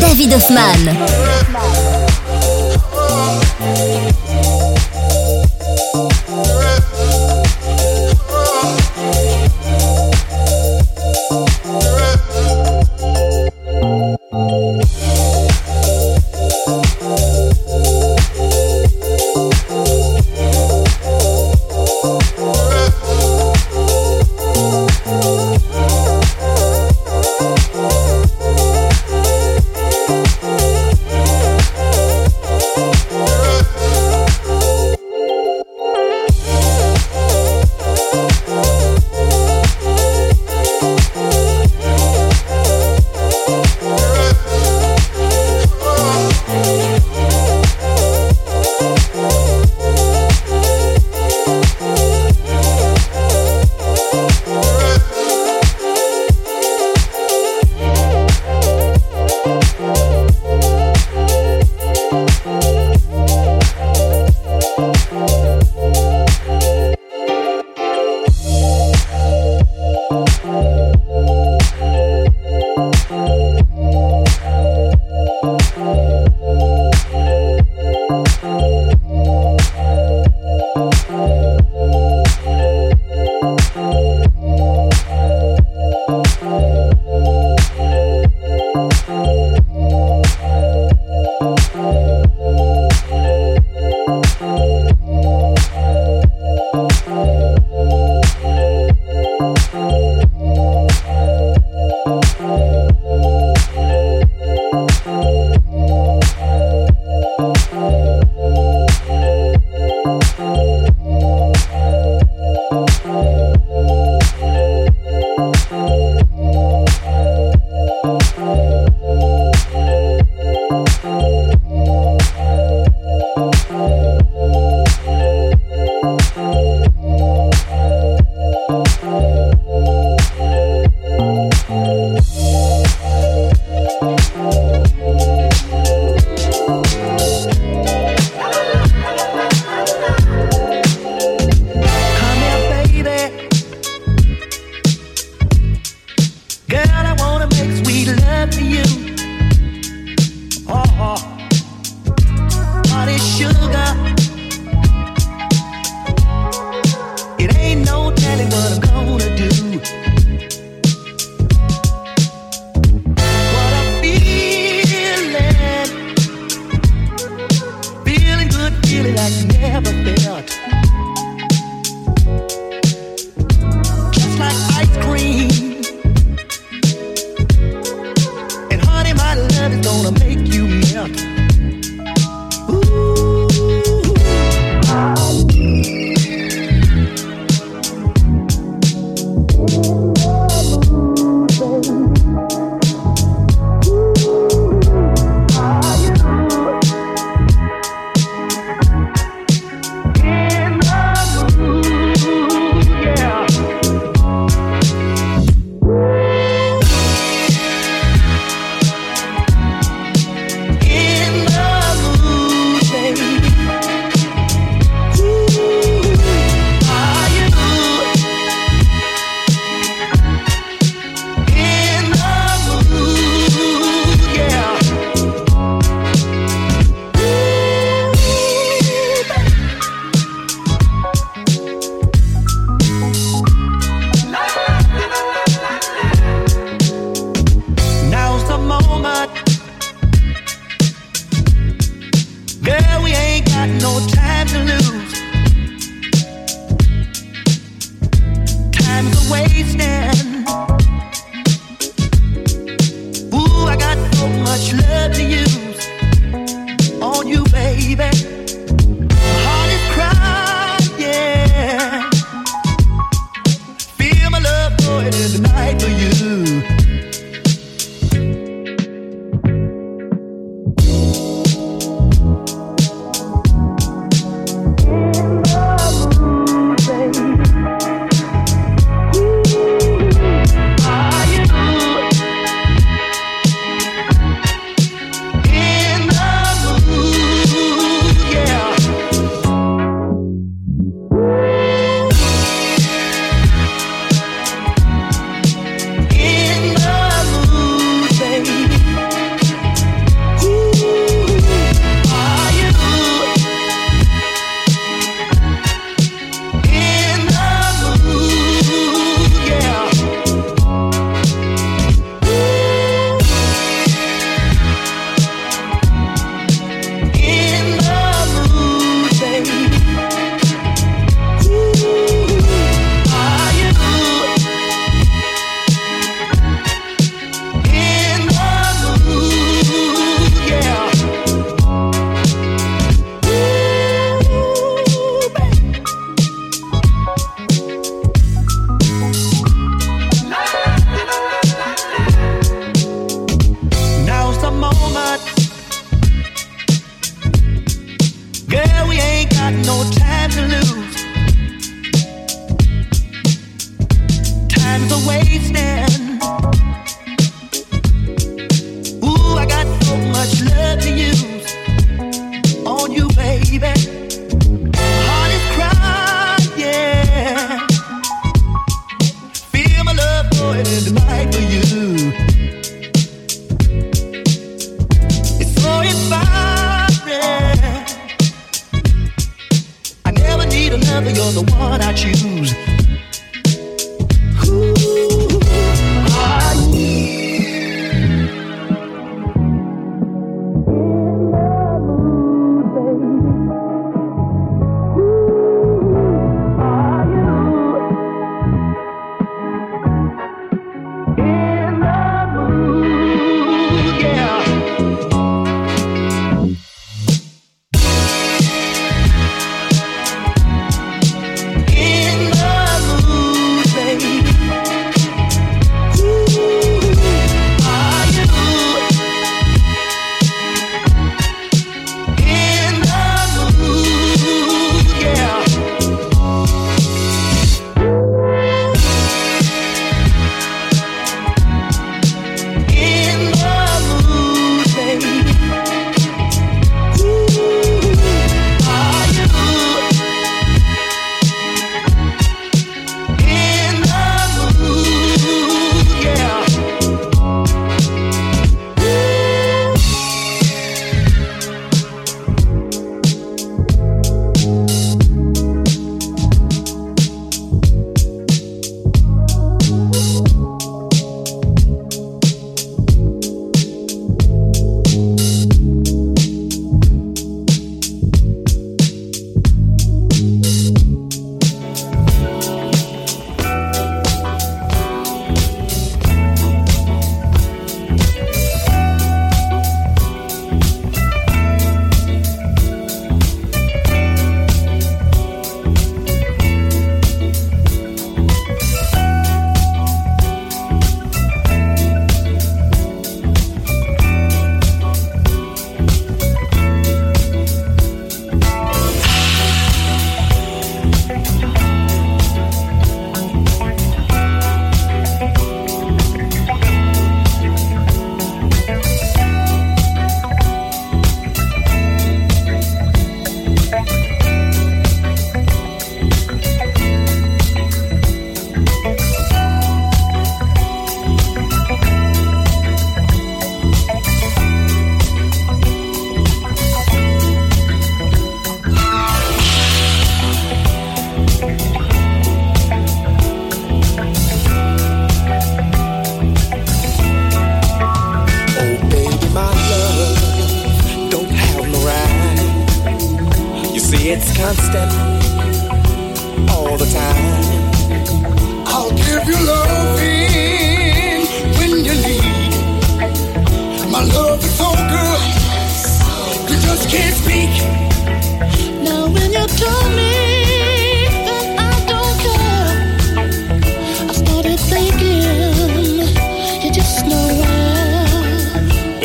David Hoffman.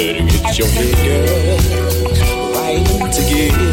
better get your head, girl, right together.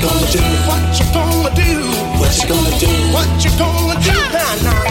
you gonna do? What you gonna do? What you gonna do? What you gonna do? Nah, nah.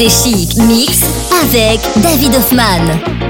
FG Chic Mix avec David Hoffman.